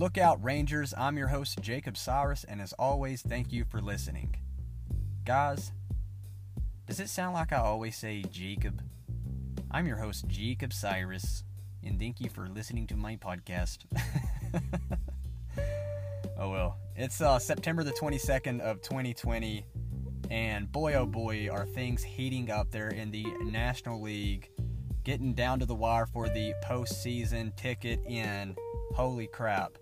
Lookout Rangers, I'm your host, Jacob Cyrus, and as always, thank you for listening. Guys, does it sound like I always say Jacob? I'm your host, Jacob Cyrus, and thank you for listening to my podcast. oh well, it's uh, September the 22nd of 2020, and boy oh boy, are things heating up there in the National League, getting down to the wire for the postseason ticket in. Holy crap.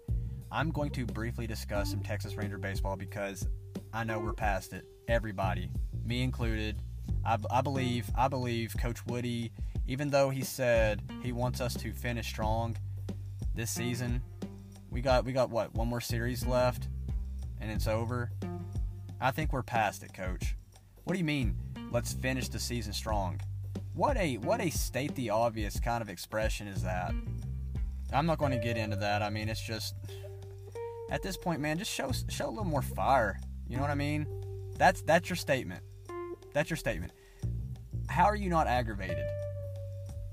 I'm going to briefly discuss some Texas Ranger baseball because I know we're past it. Everybody, me included. I, I believe I believe Coach Woody, even though he said he wants us to finish strong this season, we got we got what one more series left, and it's over. I think we're past it, Coach. What do you mean? Let's finish the season strong. What a what a state the obvious kind of expression is that? I'm not going to get into that. I mean, it's just at this point, man, just show show a little more fire. You know what I mean? That's that's your statement. That's your statement. How are you not aggravated?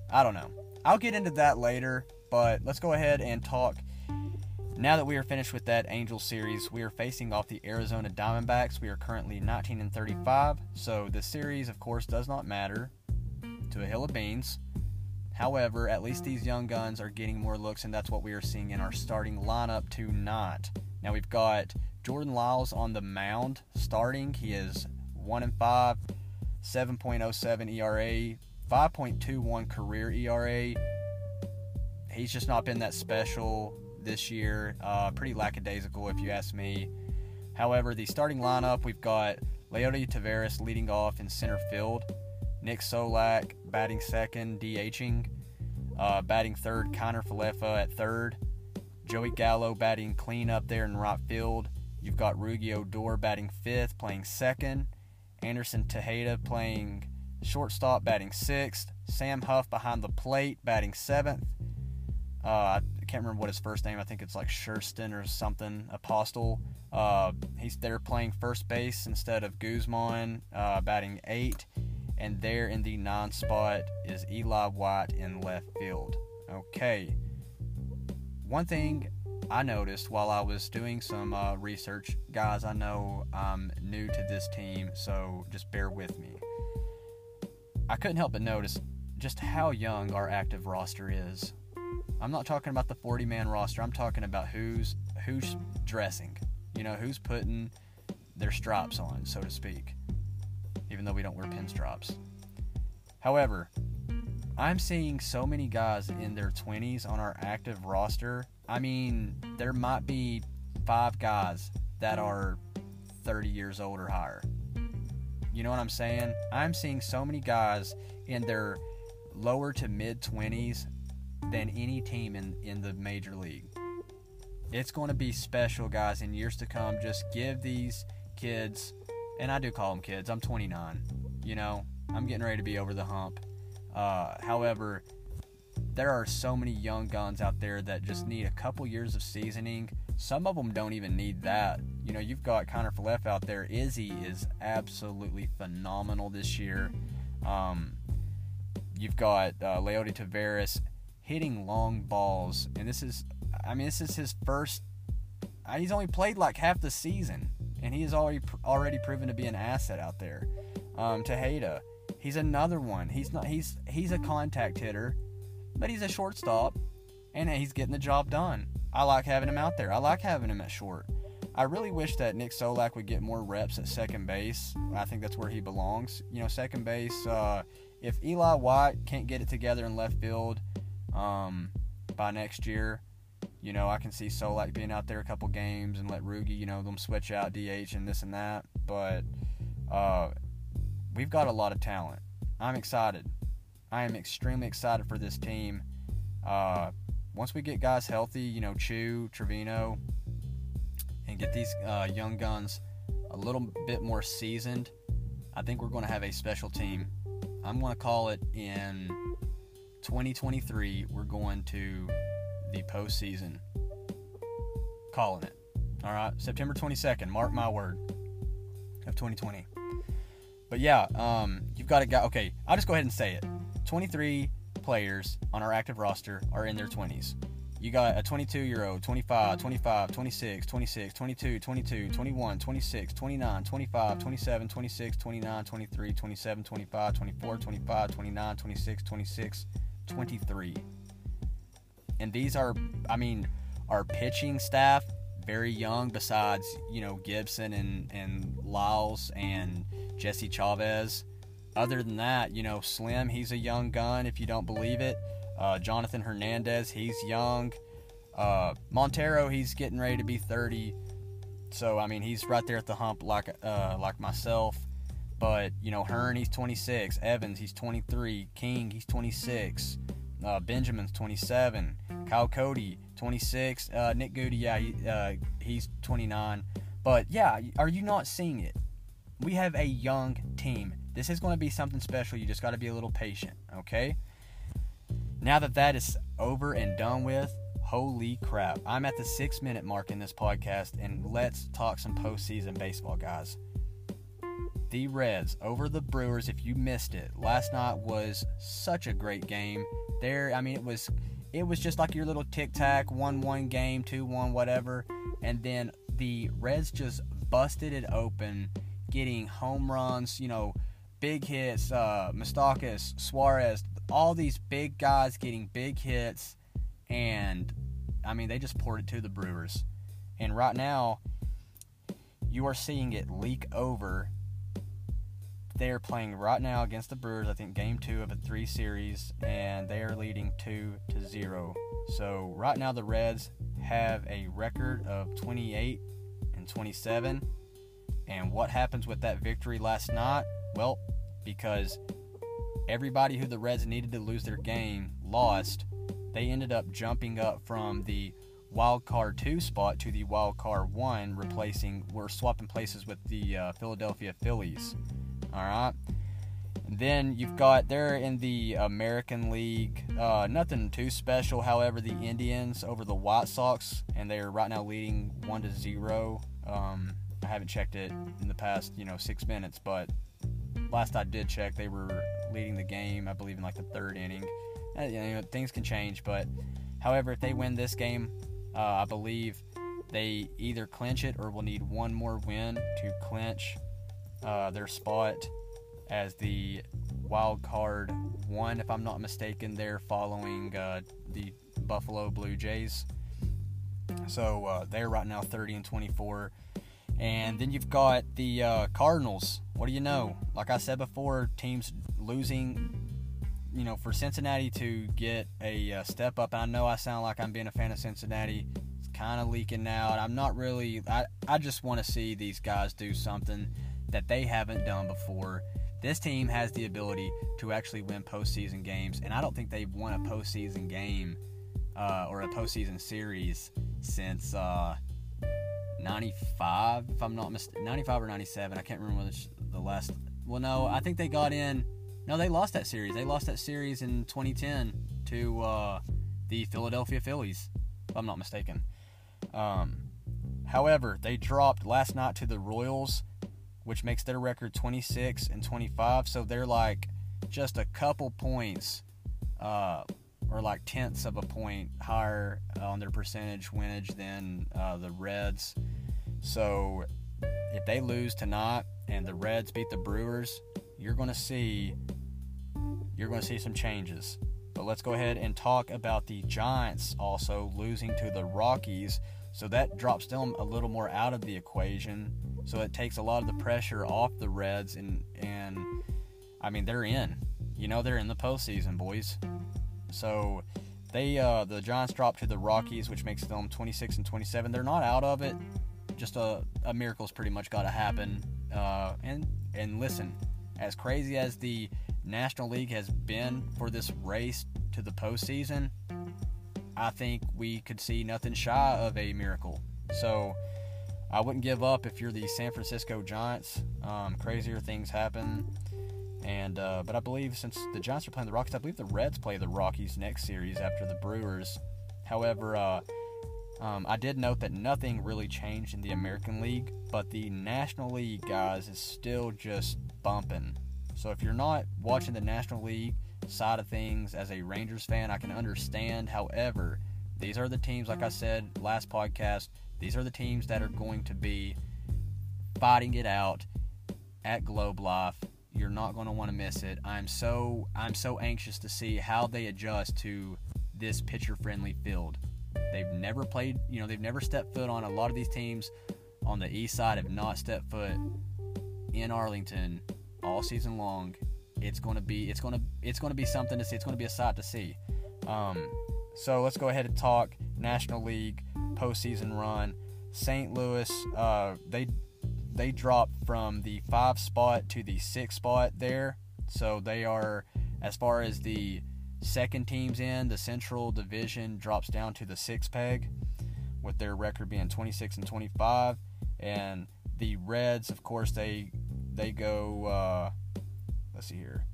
I don't know. I'll get into that later, but let's go ahead and talk. Now that we are finished with that Angel series, we are facing off the Arizona Diamondbacks. We are currently 19 and 35, so the series, of course, does not matter to a hill of beans. However, at least these young guns are getting more looks, and that's what we are seeing in our starting lineup tonight. Now we've got Jordan Lyles on the mound starting. He is 1 and 5, 7.07 ERA, 5.21 career ERA. He's just not been that special this year. Uh, pretty lackadaisical, if you ask me. However, the starting lineup we've got Leody Taveras leading off in center field. Nick Solak batting second, DHing. Uh, batting third, Kiner Falefa at third. Joey Gallo batting clean up there in right field. You've got Rougned Odor batting fifth, playing second. Anderson Tejeda playing shortstop, batting sixth. Sam Huff behind the plate, batting seventh. Uh, I can't remember what his first name. I think it's like Shurston or something. Apostel. Uh, he's there playing first base instead of Guzman, uh, batting eight and there in the non spot is Eli White in left field. Okay. One thing I noticed while I was doing some uh, research, guys, I know I'm new to this team, so just bear with me. I couldn't help but notice just how young our active roster is. I'm not talking about the 40 man roster, I'm talking about who's who's dressing. You know, who's putting their stripes on, so to speak even though we don't wear pinstripes. However, I'm seeing so many guys in their 20s on our active roster. I mean, there might be five guys that are 30 years old or higher. You know what I'm saying? I'm seeing so many guys in their lower to mid 20s than any team in, in the major league. It's going to be special, guys, in years to come. Just give these kids and I do call them kids. I'm 29. You know, I'm getting ready to be over the hump. Uh, however, there are so many young guns out there that just need a couple years of seasoning. Some of them don't even need that. You know, you've got Kiner Falefa out there. Izzy is absolutely phenomenal this year. Um, you've got uh, Leody Taveras hitting long balls, and this is, I mean, this is his first. Uh, he's only played like half the season and he is already already proven to be an asset out there. Um, Tejeda, he's another one. He's not he's he's a contact hitter, but he's a shortstop, and he's getting the job done. I like having him out there. I like having him at short. I really wish that Nick Solak would get more reps at second base. I think that's where he belongs. You know, second base. Uh, if Eli White can't get it together in left field um, by next year, you know, I can see Solak being out there a couple games and let Rugi, you know, them switch out DH and this and that. But uh, we've got a lot of talent. I'm excited. I am extremely excited for this team. Uh, once we get guys healthy, you know, Choo, Trevino, and get these uh, young guns a little bit more seasoned, I think we're going to have a special team. I'm going to call it in 2023. We're going to the postseason. Calling it. All right, September 22nd. Mark my word. Of 2020. But yeah, um, you've got a guy. Okay, I'll just go ahead and say it. 23 players on our active roster are in their 20s. you got a 22 year old, 25, 25, 26, 26, 22, 22, 21, 26, 29, 25, 27, 26, 29, 23, 27, 25, 24, 25, 29, 26, 26, 23. And these are, I mean, our pitching staff, very young, besides, you know, Gibson and, and Lyles and Jesse Chavez. Other than that, you know, Slim, he's a young gun if you don't believe it. Uh, Jonathan Hernandez, he's young. Uh, Montero, he's getting ready to be 30. So I mean, he's right there at the hump, like uh, like myself. But you know, Hearn, he's 26. Evans, he's 23. King, he's 26. Uh, Benjamin's 27. Kyle Cody, 26. Uh, Nick Goody, yeah, he, uh, he's 29. But yeah, are you not seeing it? We have a young team. This is going to be something special. You just got to be a little patient, okay? Now that that is over and done with, holy crap. I'm at the six minute mark in this podcast, and let's talk some postseason baseball, guys. The Reds over the Brewers, if you missed it, last night was such a great game. There, I mean, it was. It was just like your little tic tac, 1 1 game, 2 1, whatever. And then the Reds just busted it open, getting home runs, you know, big hits, uh, Moustakas, Suarez, all these big guys getting big hits, and I mean they just poured it to the Brewers. And right now, you are seeing it leak over. They're playing right now against the Brewers. I think game two of a three series, and they are leading two to zero. So right now the Reds have a record of 28 and 27. And what happens with that victory last night? Well, because everybody who the Reds needed to lose their game lost. They ended up jumping up from the wild card two spot to the wild card one, replacing we're swapping places with the uh, Philadelphia Phillies. All right. And then you've got they're in the American League, uh, nothing too special. However, the Indians over the White Sox, and they're right now leading one to zero. Um, I haven't checked it in the past, you know, six minutes, but last I did check, they were leading the game. I believe in like the third inning. Uh, you know, things can change, but however, if they win this game, uh, I believe they either clinch it or will need one more win to clinch uh, their spot as the wild card one, if I'm not mistaken. They're following uh, the Buffalo Blue Jays. So uh, they're right now 30 and 24. And then you've got the uh, Cardinals. What do you know? Like I said before, teams losing. You know, for Cincinnati to get a uh, step up. and I know I sound like I'm being a fan of Cincinnati. It's kind of leaking out. I'm not really. I I just want to see these guys do something that they haven't done before. This team has the ability to actually win postseason games, and I don't think they've won a postseason game uh, or a postseason series since. Uh, 95, if I'm not mistaken, 95 or 97. I can't remember which the last. Well, no, I think they got in. No, they lost that series. They lost that series in 2010 to uh, the Philadelphia Phillies, if I'm not mistaken. Um, however, they dropped last night to the Royals, which makes their record 26 and 25. So they're like just a couple points, uh, or like tenths of a point higher on their percentage winnage than uh, the Reds. So if they lose tonight and the Reds beat the Brewers, you're going to see you're going to see some changes. But let's go ahead and talk about the Giants also losing to the Rockies. So that drops them a little more out of the equation. So it takes a lot of the pressure off the Reds and and I mean they're in. You know they're in the postseason, boys. So they uh, the Giants dropped to the Rockies, which makes them 26 and 27. They're not out of it just a, a miracle's pretty much got to happen. Uh, and and listen, as crazy as the National League has been for this race to the postseason, I think we could see nothing shy of a miracle. So I wouldn't give up if you're the San Francisco Giants. Um, crazier things happen. And uh, but I believe since the Giants are playing the Rockies, I believe the Reds play the Rockies next series after the Brewers. However, uh, um, I did note that nothing really changed in the American League, but the National League, guys, is still just bumping. So if you're not watching the National League side of things as a Rangers fan, I can understand. However, these are the teams, like I said last podcast, these are the teams that are going to be fighting it out at Globe Life. You're not going to want to miss it. I'm so I'm so anxious to see how they adjust to this pitcher friendly field. They've never played, you know, they've never stepped foot on a lot of these teams on the east side have not stepped foot in Arlington all season long. It's going to be it's going to it's going to be something to see. It's going to be a sight to see. Um, so let's go ahead and talk National League postseason run. St. Louis, uh, they they dropped from the five spot to the six spot there. So they are, as far as the second teams in, the Central Division drops down to the six peg, with their record being 26 and 25. And the Reds, of course, they they go. Uh, let's see here.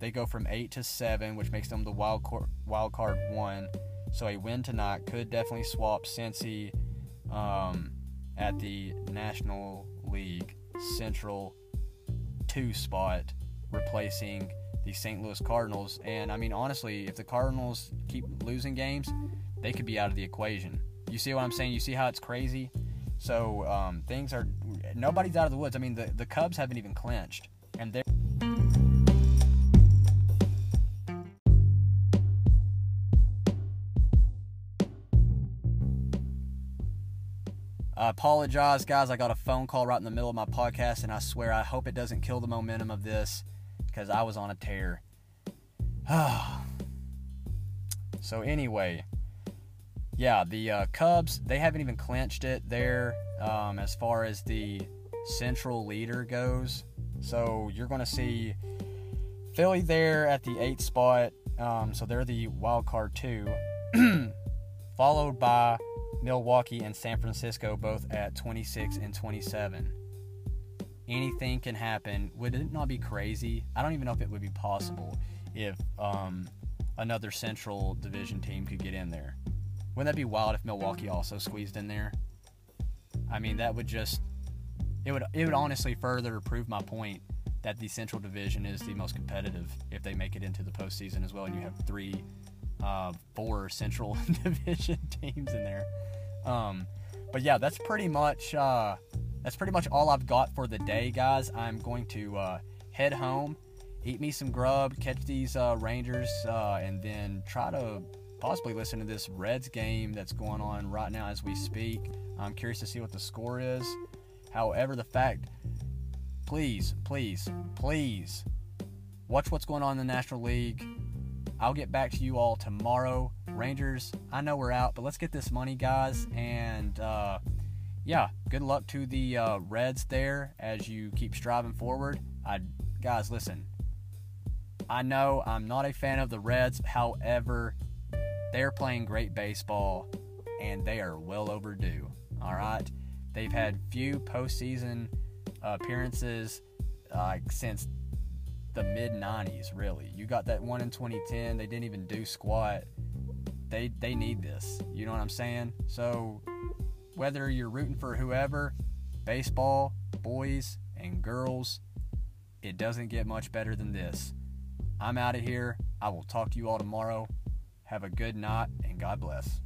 They go from eight to seven, which makes them the wild card, wild card one. So a win tonight could definitely swap Cincy um, at the National League Central two spot, replacing the St. Louis Cardinals. And I mean, honestly, if the Cardinals keep losing games, they could be out of the equation. You see what I'm saying? You see how it's crazy? So um, things are nobody's out of the woods. I mean, the the Cubs haven't even clinched, and they're. I apologize, guys. I got a phone call right in the middle of my podcast, and I swear I hope it doesn't kill the momentum of this because I was on a tear. so, anyway, yeah, the uh, Cubs, they haven't even clinched it there um, as far as the central leader goes. So, you're going to see Philly there at the eighth spot. Um, so, they're the wild card two, followed by Milwaukee and San Francisco, both at 26 and 27. Anything can happen. Would it not be crazy? I don't even know if it would be possible if um, another Central Division team could get in there. Wouldn't that be wild if Milwaukee also squeezed in there? I mean, that would just it would it would honestly further prove my point that the Central Division is the most competitive if they make it into the postseason as well, and you have three, uh, four Central Division teams in there. Um, but yeah, that's pretty much uh, that's pretty much all I've got for the day, guys. I'm going to uh, head home, eat me some grub, catch these uh, Rangers, uh, and then try to possibly listen to this Reds game that's going on right now as we speak. I'm curious to see what the score is. However, the fact, please, please, please, watch what's going on in the National League. I'll get back to you all tomorrow. Rangers, I know we're out, but let's get this money, guys. And uh, yeah, good luck to the uh, Reds there as you keep striving forward. I, guys, listen. I know I'm not a fan of the Reds. However, they're playing great baseball, and they are well overdue. All right, they've had few postseason appearances uh, since the mid 90s, really. You got that one in 2010. They didn't even do squat. They they need this. You know what I'm saying? So whether you're rooting for whoever, baseball, boys and girls, it doesn't get much better than this. I'm out of here. I will talk to you all tomorrow. Have a good night and God bless.